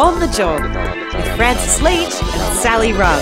On the Job with Francis Leach and Sally Rugg.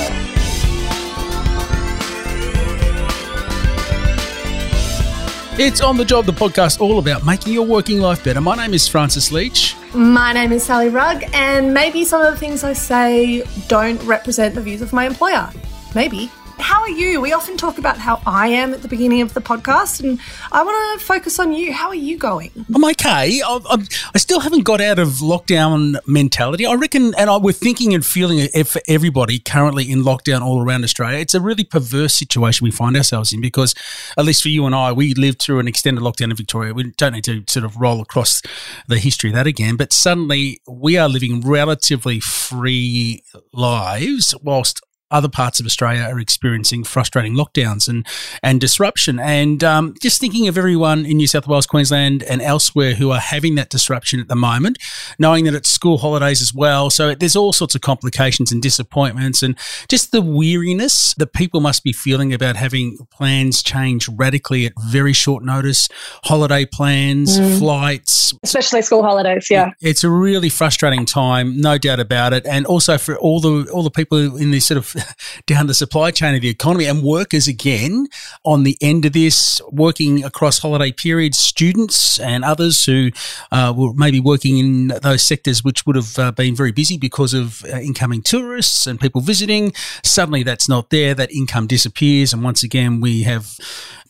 It's On the Job, the podcast all about making your working life better. My name is Francis Leach. My name is Sally Rugg, and maybe some of the things I say don't represent the views of my employer. Maybe. How are you? We often talk about how I am at the beginning of the podcast, and I want to focus on you. How are you going? I'm okay. I, I, I still haven't got out of lockdown mentality. I reckon, and I, we're thinking and feeling it for everybody currently in lockdown all around Australia. It's a really perverse situation we find ourselves in because, at least for you and I, we lived through an extended lockdown in Victoria. We don't need to sort of roll across the history of that again, but suddenly we are living relatively free lives whilst other parts of Australia are experiencing frustrating lockdowns and and disruption. And um, just thinking of everyone in New South Wales, Queensland, and elsewhere who are having that disruption at the moment, knowing that it's school holidays as well. So there's all sorts of complications and disappointments, and just the weariness that people must be feeling about having plans change radically at very short notice, holiday plans, mm. flights, especially school holidays. Yeah, it's a really frustrating time, no doubt about it, and also for all the all the people in this sort of down the supply chain of the economy and workers again on the end of this, working across holiday periods, students and others who uh, were maybe working in those sectors which would have uh, been very busy because of uh, incoming tourists and people visiting. Suddenly that's not there, that income disappears, and once again we have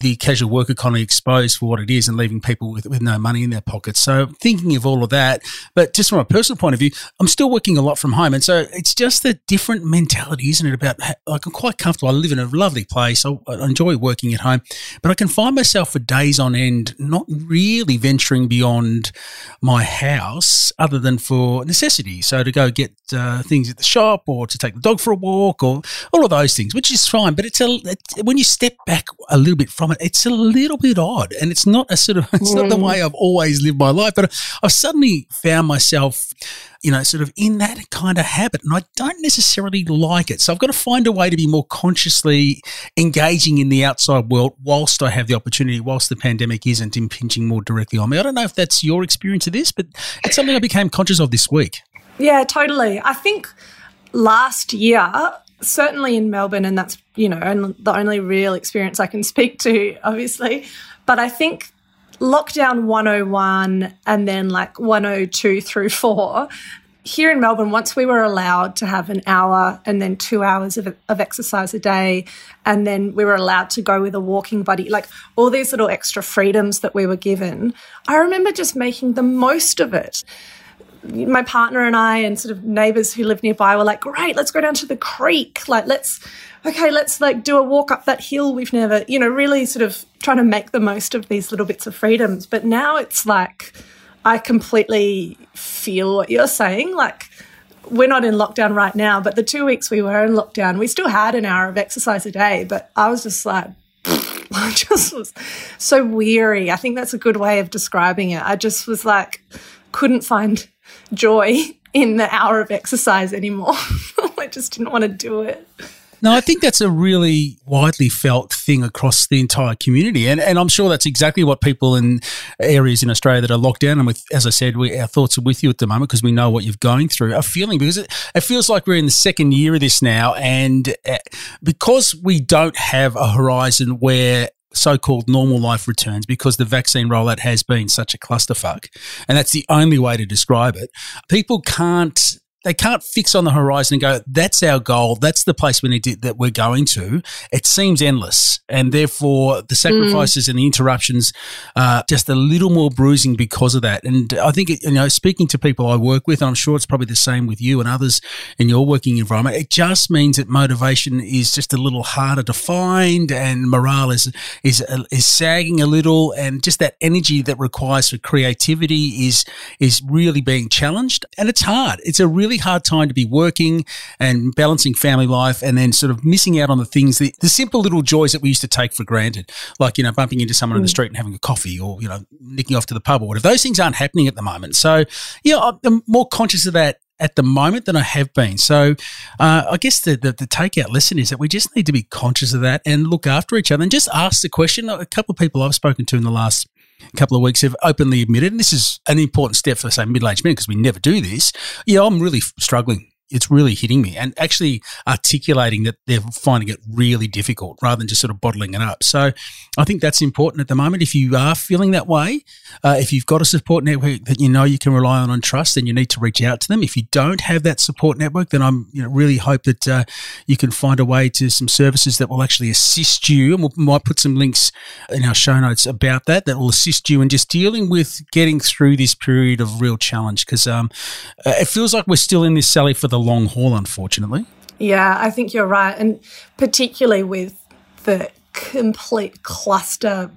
the casual work economy exposed for what it is and leaving people with, with no money in their pockets. So thinking of all of that, but just from a personal point of view, I'm still working a lot from home. And so it's just a different mentality, isn't it? About like I'm quite comfortable. I live in a lovely place. I, I enjoy working at home, but I can find myself for days on end not really venturing beyond my house other than for necessity. So to go get uh, things at the shop or to take the dog for a walk or all of those things, which is fine. But it's a, it's, when you step back a little bit from it, it's a little bit odd, and it's not a sort of it's not the mm. way I've always lived my life. But I've suddenly found myself, you know, sort of in that kind of habit, and I don't necessarily like it. So I've got to find a way to be more consciously engaging in the outside world whilst I have the opportunity, whilst the pandemic isn't impinging more directly on me. I don't know if that's your experience of this, but it's something I became conscious of this week. Yeah, totally. I think last year certainly in Melbourne, and that's, you know, and the only real experience I can speak to, obviously. But I think lockdown 101 and then like 102 through 4 here in Melbourne, once we were allowed to have an hour and then two hours of, of, exercise a day, and then we were allowed to go with a walking buddy, like all these little extra freedoms that we were given, I remember just making the most of it my partner and I and sort of neighbors who live nearby were like, great, let's go down to the creek. Like, let's, okay, let's like do a walk up that hill we've never, you know, really sort of trying to make the most of these little bits of freedoms. But now it's like, I completely feel what you're saying. Like, we're not in lockdown right now, but the two weeks we were in lockdown, we still had an hour of exercise a day. But I was just like, I just was so weary. I think that's a good way of describing it. I just was like, couldn't find joy in the hour of exercise anymore. I just didn't want to do it. No, I think that's a really widely felt thing across the entire community. And, and I'm sure that's exactly what people in areas in Australia that are locked down, and with, as I said, we, our thoughts are with you at the moment because we know what you're going through, are feeling because it, it feels like we're in the second year of this now. And uh, because we don't have a horizon where so-called normal life returns because the vaccine rollout has been such a clusterfuck. And that's the only way to describe it. People can't they can't fix on the horizon and go, that's our goal. That's the place we need to, that we're going to. It seems endless. And therefore the sacrifices mm. and the interruptions are just a little more bruising because of that. And I think, you know, speaking to people I work with, and I'm sure it's probably the same with you and others in your working environment, it just means that motivation is just a little harder to find and morale is, is, is sagging a little. And just that energy that requires for creativity is, is really being challenged. And it's hard. It's a really really hard time to be working and balancing family life and then sort of missing out on the things, the, the simple little joys that we used to take for granted, like, you know, bumping into someone mm. in the mm. street and having a coffee or, you know, nicking off to the pub or whatever. Those things aren't happening at the moment. So, yeah, I'm more conscious of that at the moment than I have been. So uh, I guess the, the, the takeout lesson is that we just need to be conscious of that and look after each other and just ask the question. A couple of people I've spoken to in the last couple of weeks have openly admitted, and this is an important step for, say, middle aged men because we never do this. Yeah, I'm really struggling it's really hitting me and actually articulating that they're finding it really difficult rather than just sort of bottling it up. So I think that's important at the moment. If you are feeling that way, uh, if you've got a support network that you know you can rely on and trust, then you need to reach out to them. If you don't have that support network, then I'm you know, really hope that uh, you can find a way to some services that will actually assist you. And we might put some links in our show notes about that that will assist you in just dealing with getting through this period of real challenge because um, uh, it feels like we're still in this Sally for the the long haul, unfortunately. Yeah, I think you're right. And particularly with the complete cluster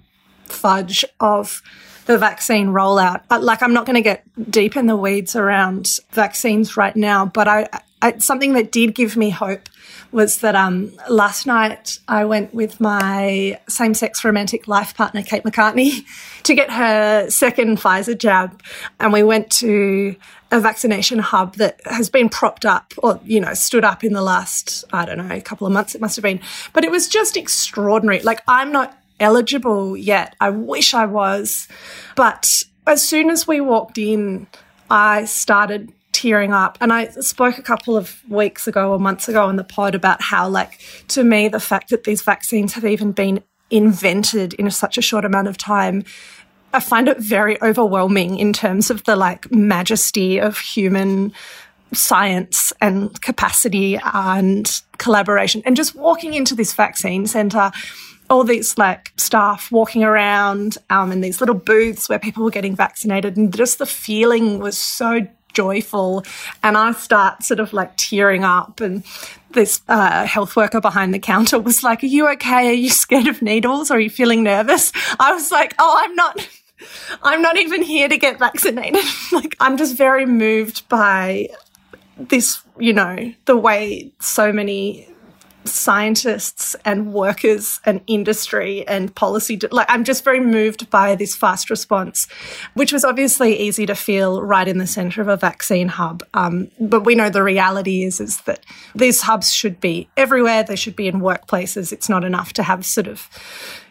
fudge of the vaccine rollout. Uh, like, I'm not going to get deep in the weeds around vaccines right now, but I, I, something that did give me hope was that um, last night I went with my same sex romantic life partner, Kate McCartney, to get her second Pfizer jab. And we went to a vaccination hub that has been propped up or, you know, stood up in the last, I don't know, a couple of months it must have been. But it was just extraordinary. Like, I'm not eligible yet. I wish I was. But as soon as we walked in, I started tearing up. And I spoke a couple of weeks ago or months ago on the pod about how, like, to me, the fact that these vaccines have even been invented in such a short amount of time I find it very overwhelming in terms of the like majesty of human science and capacity and collaboration. And just walking into this vaccine center, all these like staff walking around um, in these little booths where people were getting vaccinated, and just the feeling was so joyful. And I start sort of like tearing up. And this uh, health worker behind the counter was like, Are you okay? Are you scared of needles? Are you feeling nervous? I was like, Oh, I'm not. I'm not even here to get vaccinated. like, I'm just very moved by this, you know, the way so many scientists and workers and industry and policy like i'm just very moved by this fast response which was obviously easy to feel right in the center of a vaccine hub um, but we know the reality is is that these hubs should be everywhere they should be in workplaces it's not enough to have sort of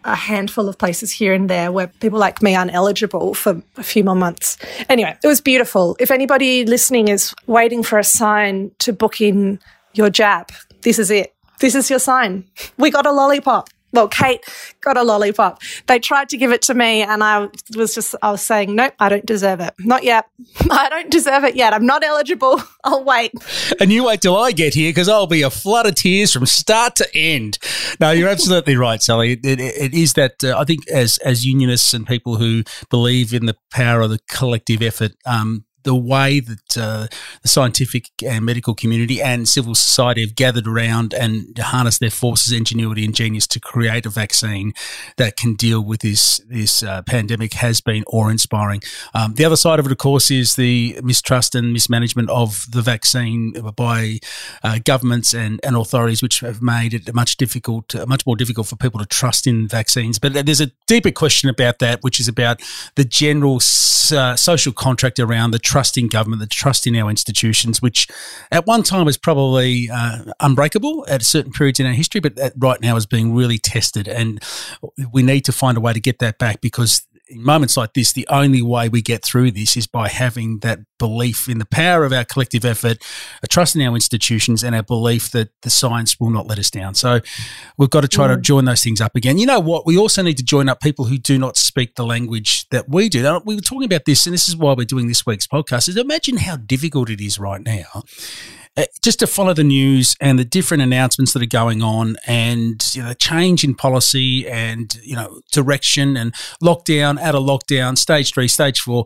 a handful of places here and there where people like me aren't eligible for a few more months. Anyway, it was beautiful. If anybody listening is waiting for a sign to book in your jab, this is it. This is your sign. We got a lollipop. Well, Kate got a lollipop. They tried to give it to me, and I was just, I was saying, nope, I don't deserve it. Not yet. I don't deserve it yet. I'm not eligible. I'll wait. And you wait till I get here because I'll be a flood of tears from start to end. No, you're absolutely right, Sally. it, it, it is that uh, I think as as unionists and people who believe in the power of the collective effort, um, the way that uh, the scientific and medical community and civil society have gathered around and harnessed their forces, ingenuity, and genius to create a vaccine that can deal with this this uh, pandemic has been awe-inspiring. Um, the other side of it, of course, is the mistrust and mismanagement of the vaccine by uh, governments and, and authorities, which have made it much difficult, uh, much more difficult for people to trust in vaccines. But there's a deeper question about that, which is about the general uh, social contract around the trust in government, the trust in our institutions, which at one time was probably uh, unbreakable at certain periods in our history, but right now is being really tested. And we need to find a way to get that back because in moments like this, the only way we get through this is by having that belief in the power of our collective effort, a trust in our institutions, and our belief that the science will not let us down. So we've got to try mm. to join those things up again. You know what? We also need to join up people who do not speak the language that we do. Now, we were talking about this, and this is why we're doing this week's podcast. Is imagine how difficult it is right now Uh, just to follow the news and the different announcements that are going on and you know change in policy and you know direction and lockdown out of lockdown stage 3 stage 4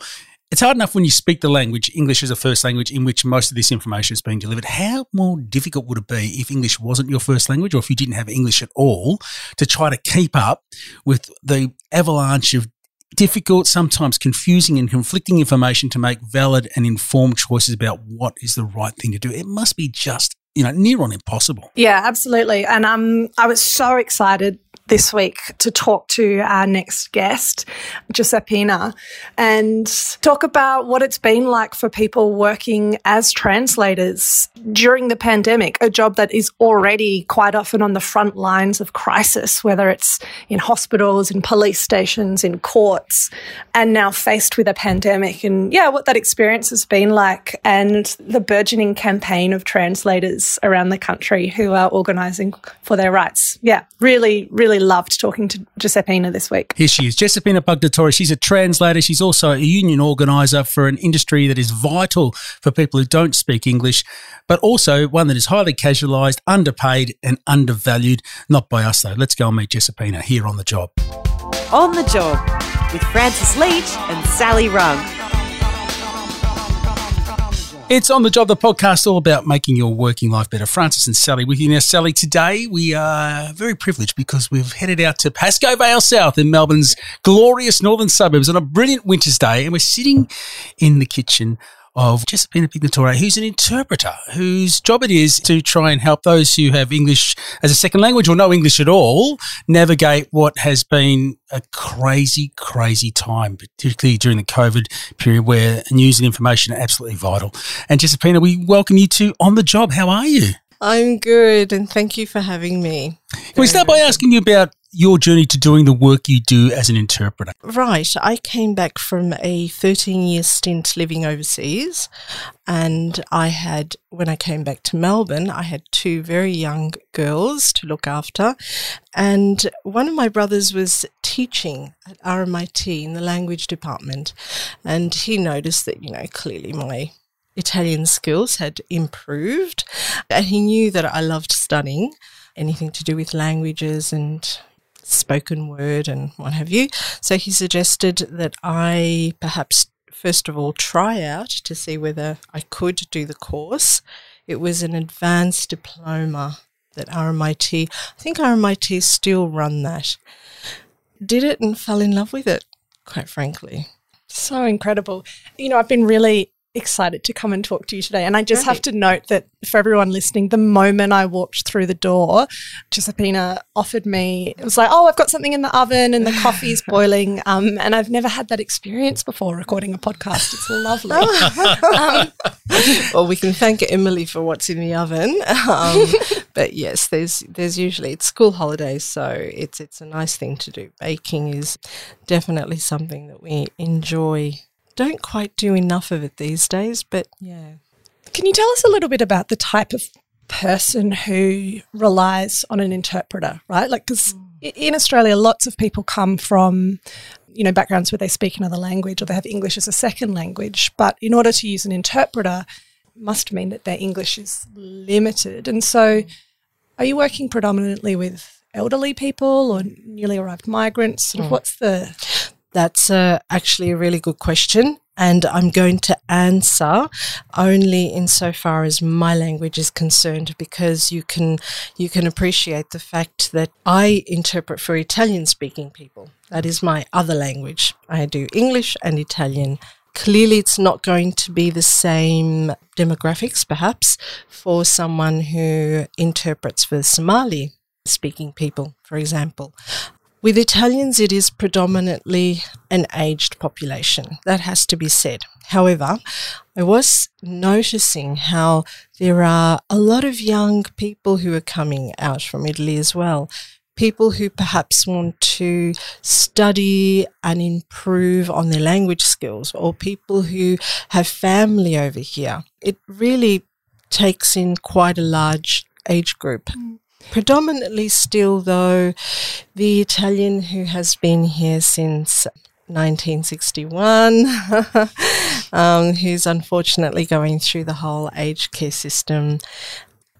it's hard enough when you speak the language, English is a first language, in which most of this information is being delivered. How more difficult would it be if English wasn't your first language or if you didn't have English at all to try to keep up with the avalanche of difficult, sometimes confusing and conflicting information to make valid and informed choices about what is the right thing to do. It must be just, you know, near on impossible. Yeah, absolutely. And um, I was so excited this week to talk to our next guest, Giuseppina, and talk about what it's been like for people working as translators during the pandemic, a job that is already quite often on the front lines of crisis, whether it's in hospitals, in police stations, in courts, and now faced with a pandemic. And yeah, what that experience has been like, and the burgeoning campaign of translators around the country who are organising for their rights. Yeah, really, really loved talking to Giuseppina this week. Here she is, Giuseppina Pugnatori. She's a translator. She's also a union organiser for an industry that is vital for people who don't speak English, but also one that is highly casualised, underpaid, and undervalued. Not by us, though. Let's go and meet Giuseppina here on the job. On the job with Francis Leach and Sally Rugg. It's on the job, the podcast all about making your working life better. Francis and Sally with you now. Sally, today we are very privileged because we've headed out to Pascoe Vale South in Melbourne's glorious northern suburbs on a brilliant winter's day, and we're sitting in the kitchen of Giuseppina Pugnatori, who's an interpreter, whose job it is to try and help those who have English as a second language or no English at all navigate what has been a crazy, crazy time, particularly during the COVID period where news and information are absolutely vital. And Giuseppina, we welcome you to On the Job. How are you? I'm good, and thank you for having me. Can we start by asking you about your journey to doing the work you do as an interpreter? Right. I came back from a 13 year stint living overseas. And I had, when I came back to Melbourne, I had two very young girls to look after. And one of my brothers was teaching at RMIT in the language department. And he noticed that, you know, clearly my Italian skills had improved. And he knew that I loved studying anything to do with languages and spoken word and what have you. So he suggested that I perhaps first of all try out to see whether I could do the course. It was an advanced diploma that RMIT, I think RMIT still run that. Did it and fell in love with it, quite frankly. So incredible. You know, I've been really excited to come and talk to you today. And I just have to note that for everyone listening, the moment I walked through the door, Giuseppina offered me, it was like, oh, I've got something in the oven and the coffee's boiling. Um, and I've never had that experience before recording a podcast. It's lovely. um, well, we can thank Emily for what's in the oven. Um, but yes, there's there's usually it's school holidays, so it's it's a nice thing to do. Baking is definitely something that we enjoy don't quite do enough of it these days, but yeah. Can you tell us a little bit about the type of person who relies on an interpreter, right? Like, because mm. in Australia, lots of people come from, you know, backgrounds where they speak another language or they have English as a second language. But in order to use an interpreter, must mean that their English is limited. And so, are you working predominantly with elderly people or newly arrived migrants? Sort of mm. what's the that's uh, actually a really good question. And I'm going to answer only insofar as my language is concerned, because you can you can appreciate the fact that I interpret for Italian speaking people. That is my other language. I do English and Italian. Clearly, it's not going to be the same demographics, perhaps, for someone who interprets for Somali speaking people, for example. With Italians, it is predominantly an aged population. That has to be said. However, I was noticing how there are a lot of young people who are coming out from Italy as well. People who perhaps want to study and improve on their language skills, or people who have family over here. It really takes in quite a large age group. Mm. Predominantly still, though, the Italian who has been here since 1961, um, who's unfortunately going through the whole aged care system.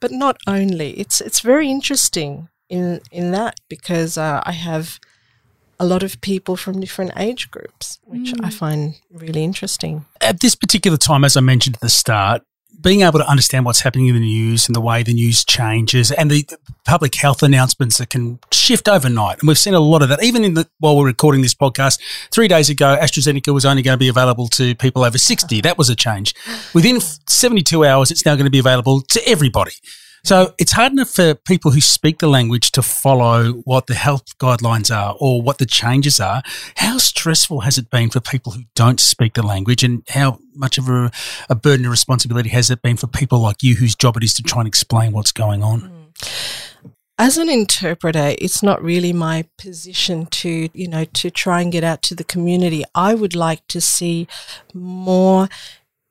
But not only, it's it's very interesting in in that because uh, I have a lot of people from different age groups, which mm. I find really interesting. At this particular time, as I mentioned at the start, being able to understand what's happening in the news and the way the news changes and the public health announcements that can shift overnight. And we've seen a lot of that. Even in the while we're recording this podcast, three days ago, AstraZeneca was only going to be available to people over 60. That was a change. Within 72 hours, it's now going to be available to everybody. So it's hard enough for people who speak the language to follow what the health guidelines are or what the changes are. How stressful has it been for people who don't speak the language and how much of a, a burden and responsibility has it been for people like you whose job it is to try and explain what's going on? Mm. as an interpreter, it's not really my position to, you know, to try and get out to the community. I would like to see more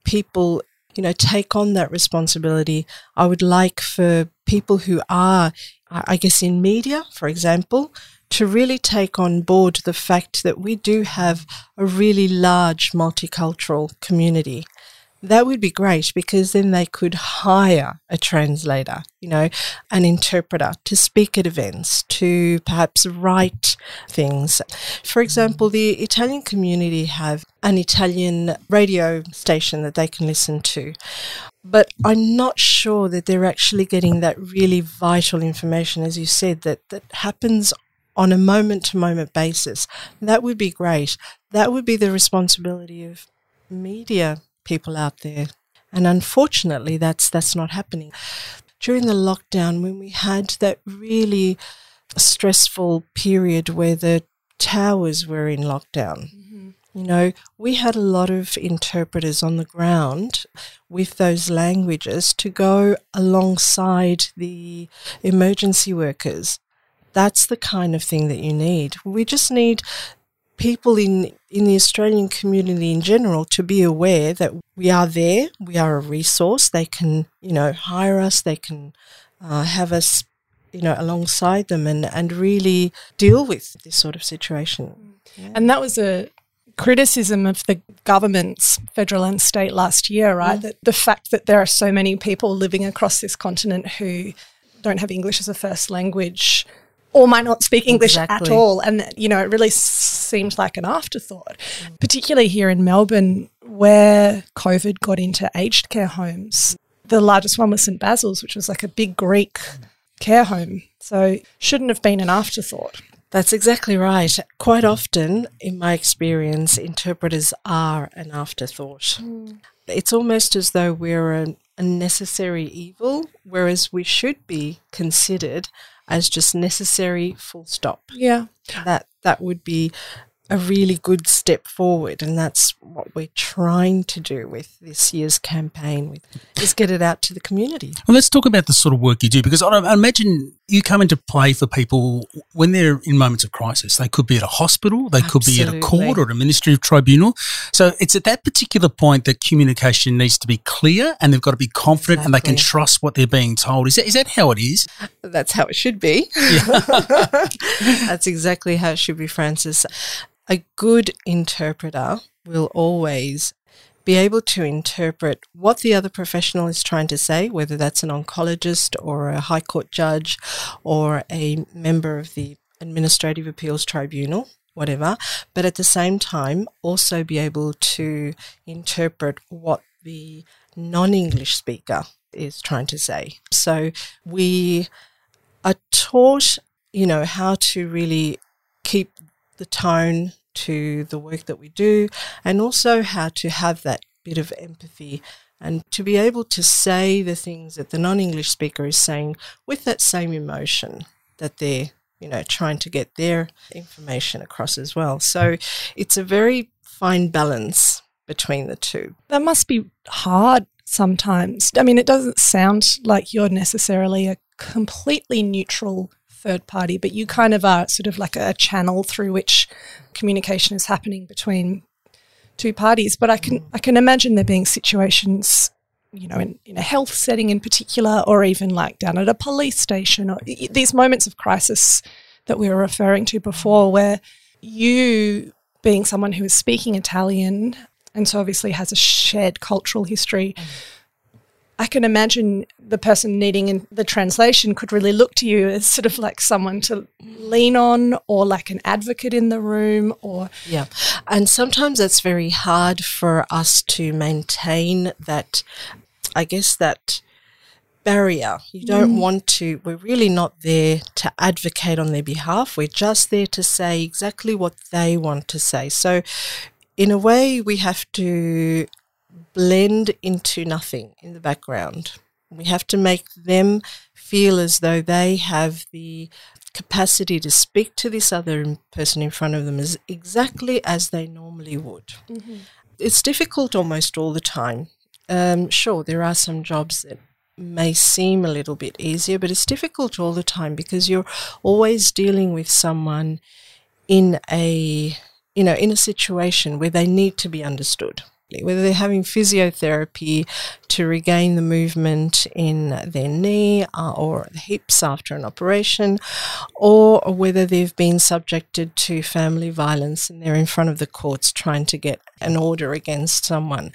people you know, take on that responsibility. I would like for people who are, I guess, in media, for example, to really take on board the fact that we do have a really large multicultural community that would be great because then they could hire a translator, you know, an interpreter to speak at events, to perhaps write things. For example, the Italian community have an Italian radio station that they can listen to. But I'm not sure that they're actually getting that really vital information, as you said, that, that happens on a moment to moment basis. That would be great. That would be the responsibility of media people out there. And unfortunately, that's that's not happening. During the lockdown, when we had that really stressful period where the towers were in lockdown, mm-hmm. you know, we had a lot of interpreters on the ground with those languages to go alongside the emergency workers. That's the kind of thing that you need. We just need people in in the Australian community in general to be aware that we are there, we are a resource. They can, you know, hire us. They can uh, have us, you know, alongside them and and really deal with this sort of situation. Yeah. And that was a criticism of the governments, federal and state, last year, right? Mm. That the fact that there are so many people living across this continent who don't have English as a first language or might not speak English exactly. at all. And, you know, it really seems like an afterthought, mm. particularly here in Melbourne, where COVID got into aged care homes. The largest one was St Basil's, which was like a big Greek care home. So, shouldn't have been an afterthought. That's exactly right. Quite often, in my experience, interpreters are an afterthought. Mm. It's almost as though we're a, a necessary evil, whereas we should be considered as just necessary full stop. Yeah. That that would be a really good step forward and that's what we're trying to do with this year's campaign with is get it out to the community. Well let's talk about the sort of work you do because i imagine you come into play for people when they're in moments of crisis. They could be at a hospital they could be at a court or a ministry of tribunal. So it's at that particular point that communication needs to be clear and they've got to be confident exactly. and they can trust what they're being told. Is that, is that how it is? That's how it should be. Yeah. that's exactly how it should be francis a good interpreter will always be able to interpret what the other professional is trying to say, whether that's an oncologist or a high court judge or a member of the Administrative Appeals Tribunal, whatever, but at the same time also be able to interpret what the non English speaker is trying to say. So we are taught, you know, how to really keep the tone to the work that we do, and also how to have that bit of empathy and to be able to say the things that the non English speaker is saying with that same emotion that they're, you know, trying to get their information across as well. So it's a very fine balance between the two. That must be hard sometimes. I mean, it doesn't sound like you're necessarily a completely neutral third party, but you kind of are sort of like a channel through which communication is happening between two parties. But I can I can imagine there being situations, you know, in, in a health setting in particular, or even like down at a police station, or these moments of crisis that we were referring to before, where you being someone who is speaking Italian and so obviously has a shared cultural history. Mm I can imagine the person needing the translation could really look to you as sort of like someone to lean on or like an advocate in the room or yeah. And sometimes it's very hard for us to maintain that i guess that barrier. You don't mm. want to we're really not there to advocate on their behalf. We're just there to say exactly what they want to say. So in a way we have to blend into nothing in the background. We have to make them feel as though they have the capacity to speak to this other person in front of them as exactly as they normally would. Mm-hmm. It's difficult almost all the time. Um, sure, there are some jobs that may seem a little bit easier, but it's difficult all the time because you're always dealing with someone in a you know in a situation where they need to be understood whether they're having physiotherapy to regain the movement in their knee uh, or the hips after an operation, or whether they've been subjected to family violence and they're in front of the courts trying to get an order against someone.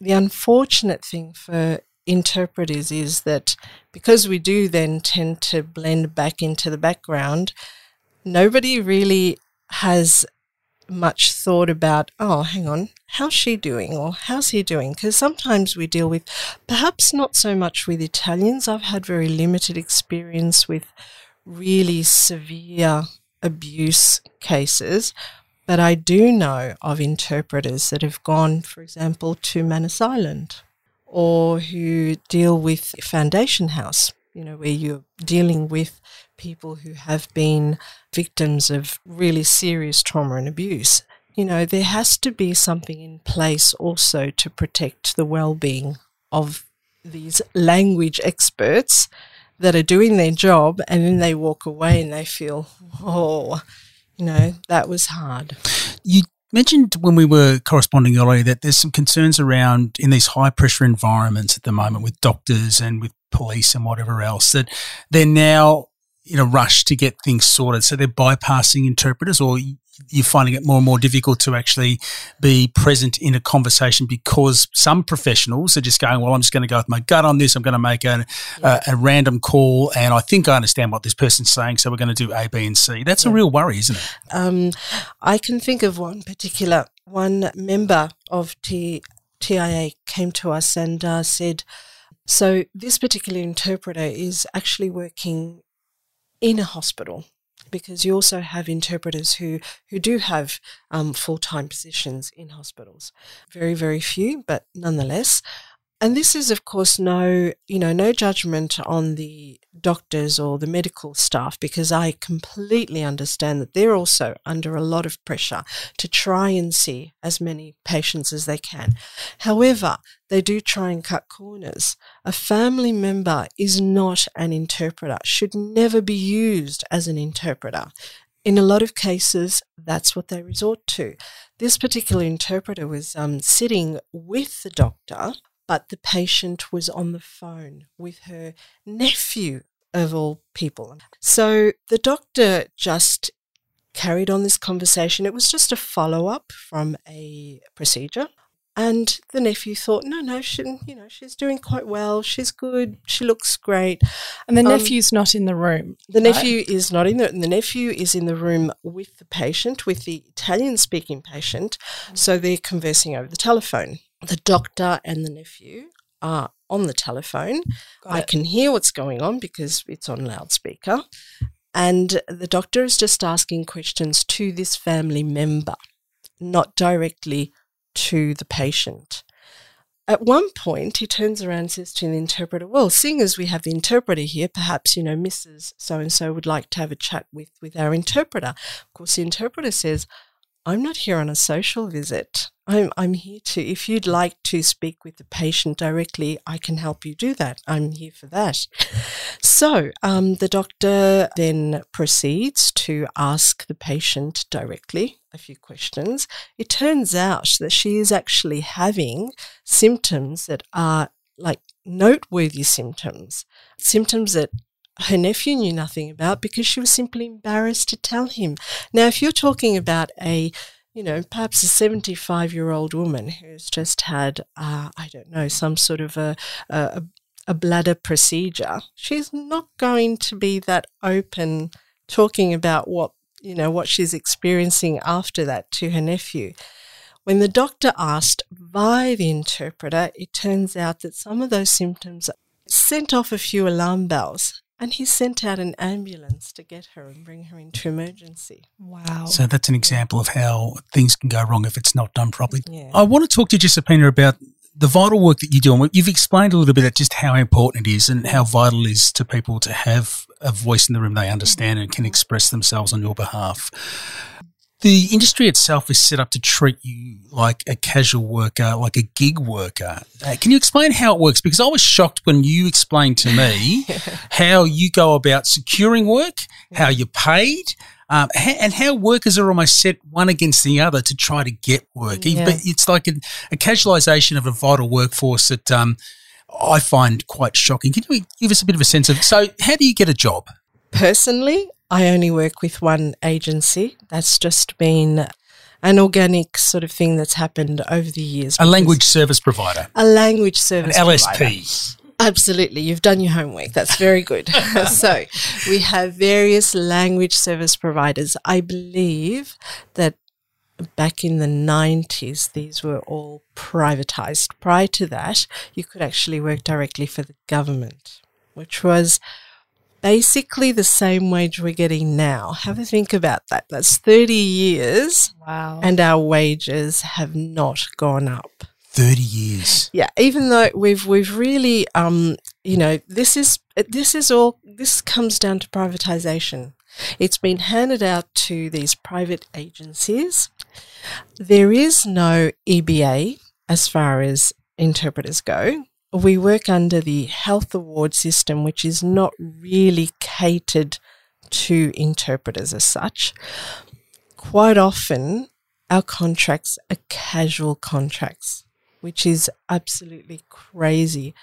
The unfortunate thing for interpreters is that because we do then tend to blend back into the background, nobody really has much thought about, oh, hang on, how's she doing or how's he doing? Because sometimes we deal with, perhaps not so much with Italians. I've had very limited experience with really severe abuse cases, but I do know of interpreters that have gone, for example, to Manus Island or who deal with Foundation House, you know, where you're dealing with people who have been victims of really serious trauma and abuse. You know, there has to be something in place also to protect the well being of these language experts that are doing their job and then they walk away and they feel, oh, you know, that was hard. You mentioned when we were corresponding earlier that there's some concerns around in these high pressure environments at the moment with doctors and with police and whatever else that they're now in a rush to get things sorted. So they're bypassing interpreters or you're finding it more and more difficult to actually be present in a conversation because some professionals are just going, well, I'm just going to go with my gut on this. I'm going to make a, yeah. a, a, random call and I think I understand what this person's saying. So we're going to do A, B, and C. That's yeah. a real worry, isn't it? Um, I can think of one particular, one member of T, TIA came to us and uh, said, so this particular interpreter is actually working in a hospital because you also have interpreters who, who do have um, full time positions in hospitals. Very, very few, but nonetheless. And this is, of course, no, you know, no judgment on the doctors or the medical staff because I completely understand that they're also under a lot of pressure to try and see as many patients as they can. However, they do try and cut corners. A family member is not an interpreter, should never be used as an interpreter. In a lot of cases, that's what they resort to. This particular interpreter was um, sitting with the doctor but the patient was on the phone with her nephew, of all people. So the doctor just carried on this conversation. It was just a follow up from a procedure. And the nephew thought, no, no, she, you know, she's doing quite well. She's good. She looks great. And the um, nephew's not in the room. The right? nephew is not in the. The nephew is in the room with the patient, with the Italian-speaking patient. So they're conversing over the telephone the doctor and the nephew are on the telephone. I can hear what's going on because it's on loudspeaker. And the doctor is just asking questions to this family member, not directly to the patient. At one point, he turns around and says to the interpreter, Well, seeing as we have the interpreter here, perhaps, you know, Mrs. So and so would like to have a chat with, with our interpreter. Of course, the interpreter says, I'm not here on a social visit. I'm, I'm here to, if you'd like to speak with the patient directly, I can help you do that. I'm here for that. So um, the doctor then proceeds to ask the patient directly a few questions. It turns out that she is actually having symptoms that are like noteworthy symptoms, symptoms that her nephew knew nothing about because she was simply embarrassed to tell him. Now, if you're talking about a you know, perhaps a 75 year old woman who's just had, uh, I don't know, some sort of a, a, a bladder procedure, she's not going to be that open talking about what, you know, what she's experiencing after that to her nephew. When the doctor asked by the interpreter, it turns out that some of those symptoms sent off a few alarm bells and he sent out an ambulance to get her and bring her into emergency. Wow. So that's an example of how things can go wrong if it's not done properly. Yeah. I want to talk to Giuseppina about the vital work that you do, and you've explained a little bit of just how important it is and how vital it is to people to have a voice in the room they understand and can express themselves on your behalf. The industry itself is set up to treat you like a casual worker, like a gig worker. Uh, can you explain how it works? Because I was shocked when you explained to me how you go about securing work, how you're paid, um, and how workers are almost set one against the other to try to get work. Yeah. But it's like a, a casualisation of a vital workforce that um, I find quite shocking. Can you give us a bit of a sense of so how do you get a job? Personally, I only work with one agency. That's just been an organic sort of thing that's happened over the years. A language service provider, a language an service provider. LSP. Absolutely. You've done your homework. That's very good. so, we have various language service providers. I believe that back in the 90s, these were all privatized. Prior to that, you could actually work directly for the government, which was basically the same wage we're getting now. Have a think about that. That's 30 years, Wow. and our wages have not gone up. 30 years. Yeah, even though we've we've really um you know this is this is all this comes down to privatization. It's been handed out to these private agencies. There is no EBA as far as interpreters go. We work under the health award system, which is not really catered to interpreters as such. Quite often, our contracts are casual contracts which is absolutely crazy.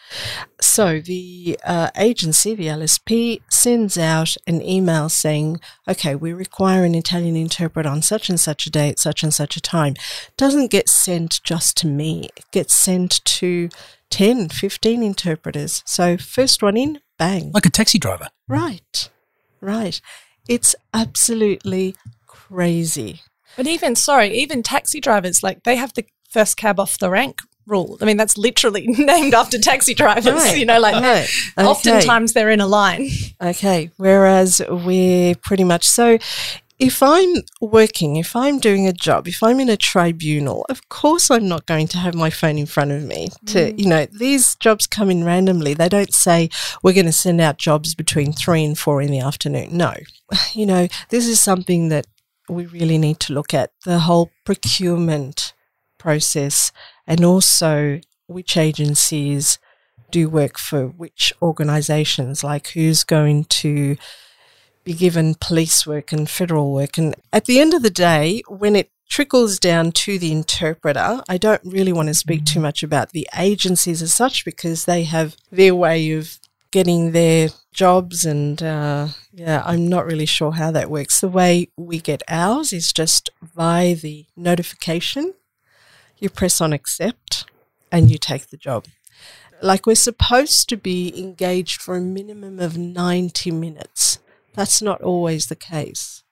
So the uh, agency, the LSP, sends out an email saying, okay, we require an Italian interpreter on such and such a date, such and such a time. Doesn't get sent just to me, it gets sent to 10, 15 interpreters. So first one in, bang. Like a taxi driver. Right, right. It's absolutely crazy. But even, sorry, even taxi drivers, like they have the first cab off the rank rule. I mean, that's literally named after taxi drivers, Right, you know, like right. Okay. oftentimes they're in a line. Okay. Whereas we're pretty much so. If I'm working, if I'm doing a job, if I'm in a tribunal, of course I'm not going to have my phone in front of me. To mm. you know, these jobs come in randomly. They don't say we're going to send out jobs between three and four in the afternoon. No, you know, this is something that we really need to look at the whole procurement process and also which agencies do work for which organizations, like who's going to be given police work and federal work. And at the end of the day, when it trickles down to the interpreter, I don't really want to speak too much about the agencies as such because they have their way of getting their jobs and uh, yeah i'm not really sure how that works. The way we get ours is just via the notification you press on accept and you take the job like we're supposed to be engaged for a minimum of 90 minutes that's not always the case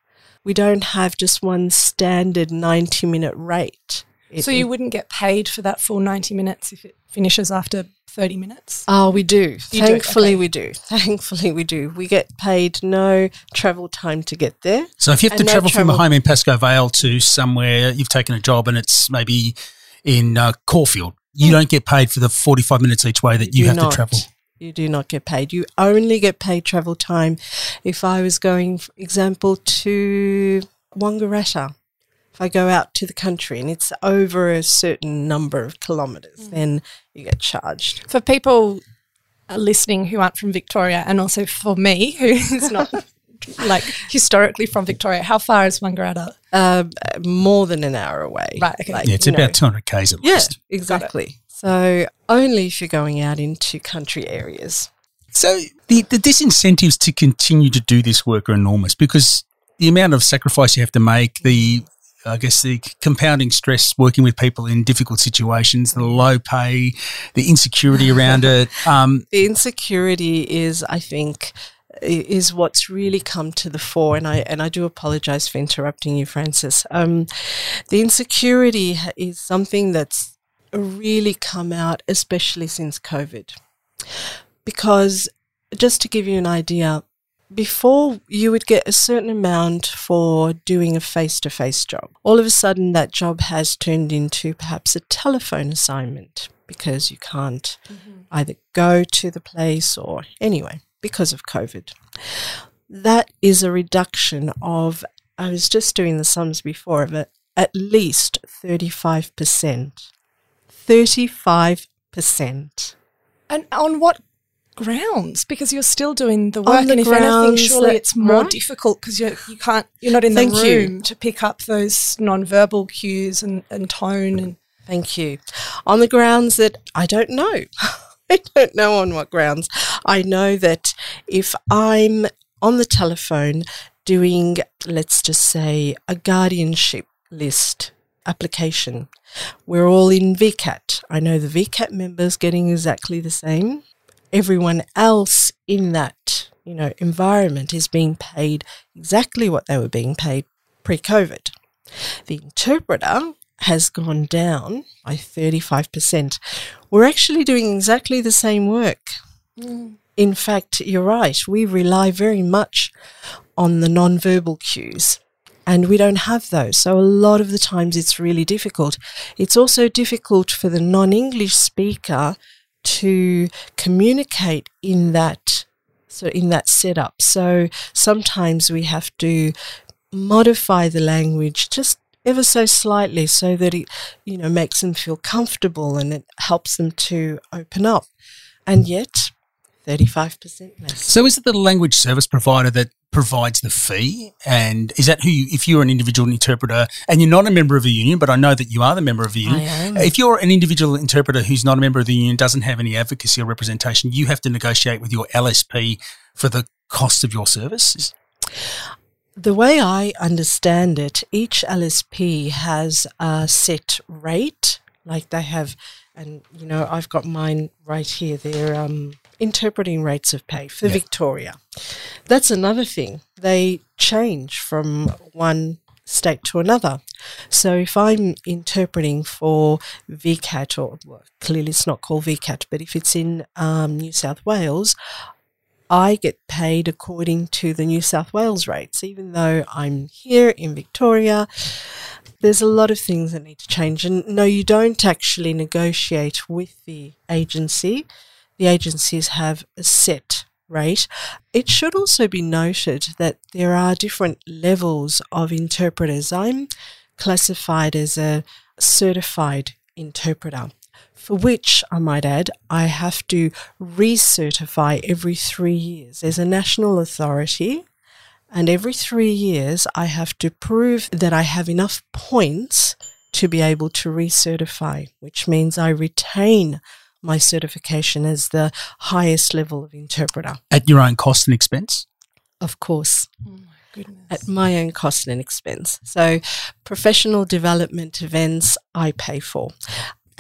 we don't have just one standard 90 minute rate It- So you wouldn't get paid for that full 90 minutes if it finishes after 30 minutes? Oh, we do. You do, Thankfully, okay. we do. Thankfully, we do. We get paid no travel time to get there. So if you have to And no travel from a home in Pascoe Vale to somewhere, you've taken a job and it's maybe in uh, Caulfield, you don't get paid for the 45 minutes each way that you, do have not. to travel. You do not get paid. You only get paid travel time if I was going, for example, to Wangaratta. If I go out to the country and it's over a certain number of kilometres, Mm. then you get charged. For people uh, listening who aren't from Victoria, and also for me who is not like historically from Victoria, how far is Wangaratta? Um, more than an hour away. Right, okay. Yeah, it's about 200 Ks at least. Yeah, exactly. So only if you're going out into country areas. So the, the disincentives to continue to do this work are enormous because the amount of sacrifice you have to make, the I guess the compounding stress working with people in difficult situations, the low pay, the insecurity around it. Um, The insecurity is, I think, i- is what's really come to the fore. And I and I do apologize for interrupting you, Francis. Um, the insecurity is something that's really come out, especially since COVID, because just to give you an idea. Before you would get a certain amount for doing a face to face job. All of a sudden, that job has turned into perhaps a telephone assignment because you can't either go to the place or anyway, because of COVID. That is a reduction of, I was just doing the sums before, of it, at least 35%. 35%. And on what grounds? Because you're still doing the work, the and if anything, surely it's more right. difficult because you you can't you're not in Thank the you. room to pick up those non-verbal cues and, and tone and Thank you. On the grounds that I don't know. I don't know on what grounds. I know that if I'm on the telephone doing, let's just say, a guardianship list application, we're all in VCAT. I know the VCAT members getting exactly the same. Everyone else in that, you know, environment is being paid exactly what they were being paid pre-COVID. The interpreter has gone down by 35%. We're actually doing exactly the same work. Mm. In fact, you're right, we rely very much on the non-verbal cues. And we don't have those. So a lot of the times it's really difficult. It's also difficult for the non English speaker to communicate in that so in that setup. So sometimes we have to modify the language just ever so slightly so that it you know makes them feel comfortable and it helps them to open up. And yet 35% less. So is it the language service provider that provides the fee? And is that who you, if you're an individual interpreter and you're not a member of a union, but I know that you are the member of a union. If you're an individual interpreter who's not a member of the union, doesn't have any advocacy or representation, you have to negotiate with your LSP for the cost of your service. The way I understand it, each LSP has a set rate, like they have, and you know, I've got mine right here. They're um, interpreting rates of pay for Yeah. Victoria. That's another thing. They change from one state to another. So if I'm interpreting for VCAT, or well, clearly it's not called VCAT, but if it's in um, New South Wales, I get paid according to the New South Wales rates, even though I'm here in Victoria. There's a lot of things that need to change. And no, you don't actually negotiate with the agency. The agencies have a set rate. It should also be noted that there are different levels of interpreters. I'm classified as a certified interpreter for which I might add, I have to recertify every three years. There's a national authority, and every three years I have to prove that I have enough points to be able to recertify, which means I retain my certification as the highest level of interpreter. At your own cost and expense? Of course, oh goodness. at my own cost and expense. So, professional development events I pay for.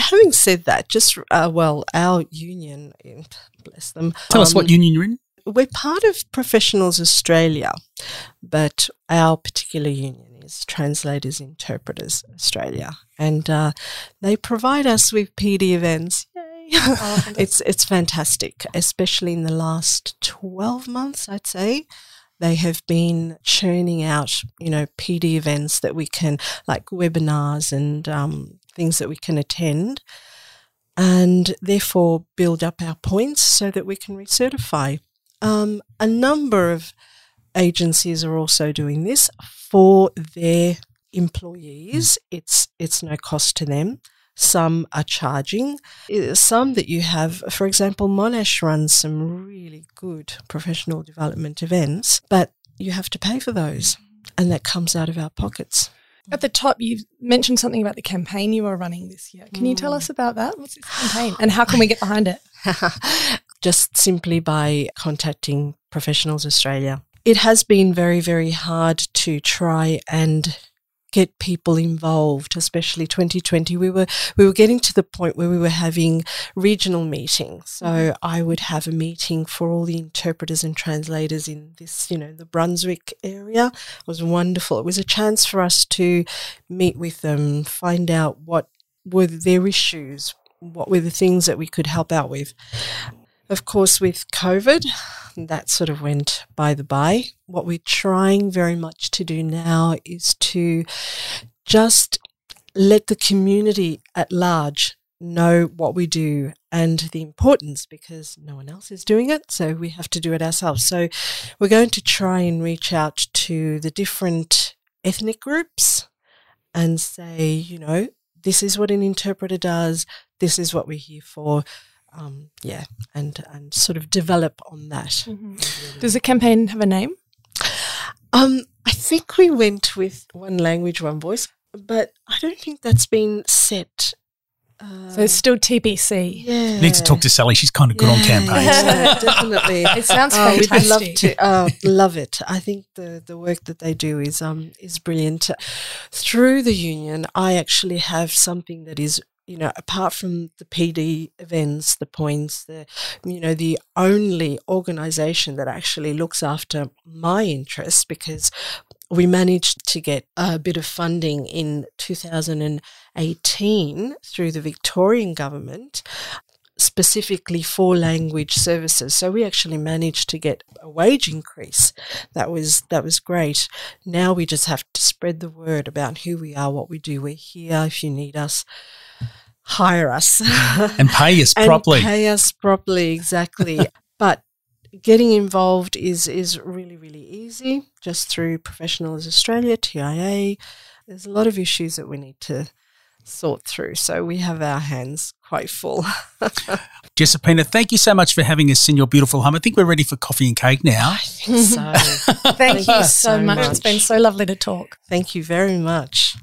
Having said that, just uh, well, our union, bless them. Tell us um, what union you're in. we're part of Professionals Australia, but our particular union is Translators Interpreters Australia, and uh, they provide us with PD events. Yay! it's it's fantastic, especially in the last twelve months, I'd say. They have been churning out, you know, PD events that we can, like webinars and um, things that we can attend, and therefore build up our points so that we can recertify. Um, a number of agencies are also doing this for their employees. It's it's no cost to them. Some are charging. Some that you have, for example, Monash runs some really good professional development events, but you have to pay for those, and that comes out of our pockets. At the top, you mentioned something about the campaign you were running this year. Can you tell hmm. us about that? What's this campaign and how can we get behind it? just simply by contacting Professionals Australia. It has been very, very hard to try and get people involved, especially 2020. We were we were getting to the point where we were having regional meetings. So mm-hmm. I would have a meeting for all the interpreters and translators in this, you know, the Brunswick area. It was wonderful. It was a chance for us to meet with them, find out what were their issues, what were the things that we could help out with. Of course, with COVID, that sort of went by the by. What we're trying very much to do now is to just let the community at large know what we do and the importance because no one else is doing it. So we have to do it ourselves. So we're going to try and reach out to the different ethnic groups and say, you know, this is what an interpreter does. This is what we're here for. Um, yeah, and and sort of develop on that. Mm-hmm. Does the campaign have a name? Um, I think we went with one language, one voice, but I don't think that's been set. Uh, so it's still TBC. Yeah, you need to talk to Sally. She's kind of good yeah, on campaigns. Yeah, definitely. it sounds oh, fantastic. We'd love to. Uh, love it. I think the the work that they do is um is brilliant. Through the union, I actually have something that is you know, apart from the PD events, the points, the, you know, the only organization that actually looks after my interests because we managed to get a bit of funding in 2018 through the Victorian government specifically for language services. So we actually managed to get a wage increase. That was that was great. Now we just have to spread the word about who we are, what we do. We're here if you need us. Hire us and pay us and properly. Pay us properly, exactly. but getting involved is is really really easy just through Professionals Australia, TIA. There's a lot of issues that we need to sort through. So we have our hands quite full. Giuseppina, thank you so much for having us in your beautiful home. I think we're ready for coffee and cake now. I think so. thank, thank, you so, so much. much. It's been so lovely to talk. Thank you very much.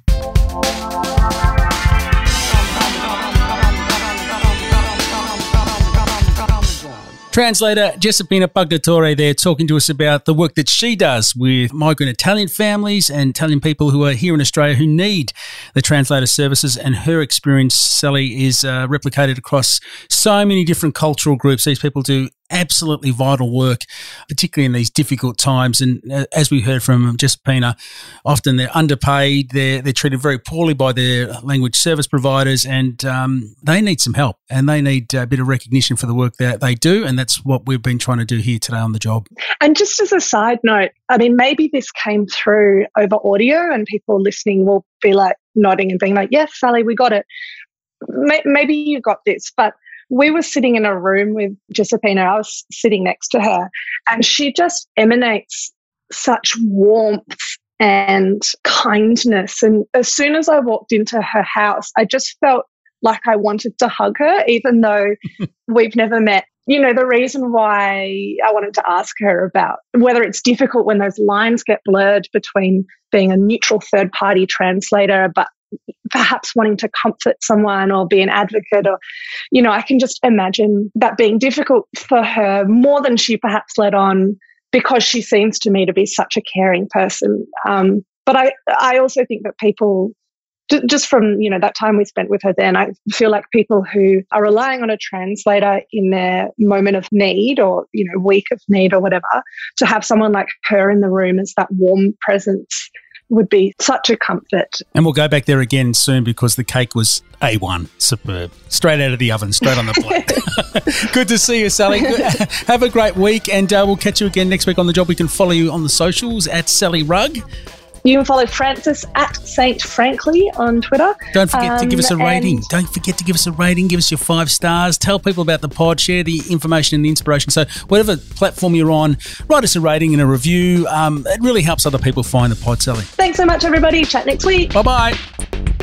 Translator Giuseppina Pagatore there talking to us about the work that she does with migrant Italian families and Italian people who are here in Australia who need the translator services. And her experience, Sally, is uh, replicated across so many different cultural groups. These people do absolutely vital work, particularly in these difficult times. And uh, as we heard from Giuseppina, often they're underpaid, they're, they're treated very poorly by their language service providers, and um, they need some help and they need a bit of recognition for the work that they do. And that's what we've been trying to do here today on the job. And just as a side note, I mean, maybe this came through over audio and people listening will be like nodding and being like, yes, Sally, we got it. Maybe you got this, but we were sitting in a room with Giuseppina. I was sitting next to her, and she just emanates such warmth and kindness. And as soon as I walked into her house, I just felt like I wanted to hug her, even though we've never met. You know, the reason why I wanted to ask her about whether it's difficult when those lines get blurred between being a neutral third party translator, but perhaps wanting to comfort someone or be an advocate or you know i can just imagine that being difficult for her more than she perhaps let on because she seems to me to be such a caring person. Um, but i i also think that people just from you know that time we spent with her then i feel like people who are relying on a translator in their moment of need or you know week of need or whatever to have someone like her in the room as that warm presence would be such a comfort. And we'll go back there again soon because the cake was A1, superb. Straight out of the oven, straight on the plate. Good to see you, Sally. Have a great week, and uh, we'll catch you again next week on the job. We can follow you on the socials at Sally Rugg. You can follow Francis at Saint Frankly on Twitter. Don't forget um, to give us a um, rating. Don't forget to give us a rating. Give us your five stars. Tell people about the pod. Share the information and the inspiration. So, whatever platform you're on, write us a rating and a review. Um, it really helps other people find the pod, Sally. Thanks so much, everybody. Chat next week. Bye bye.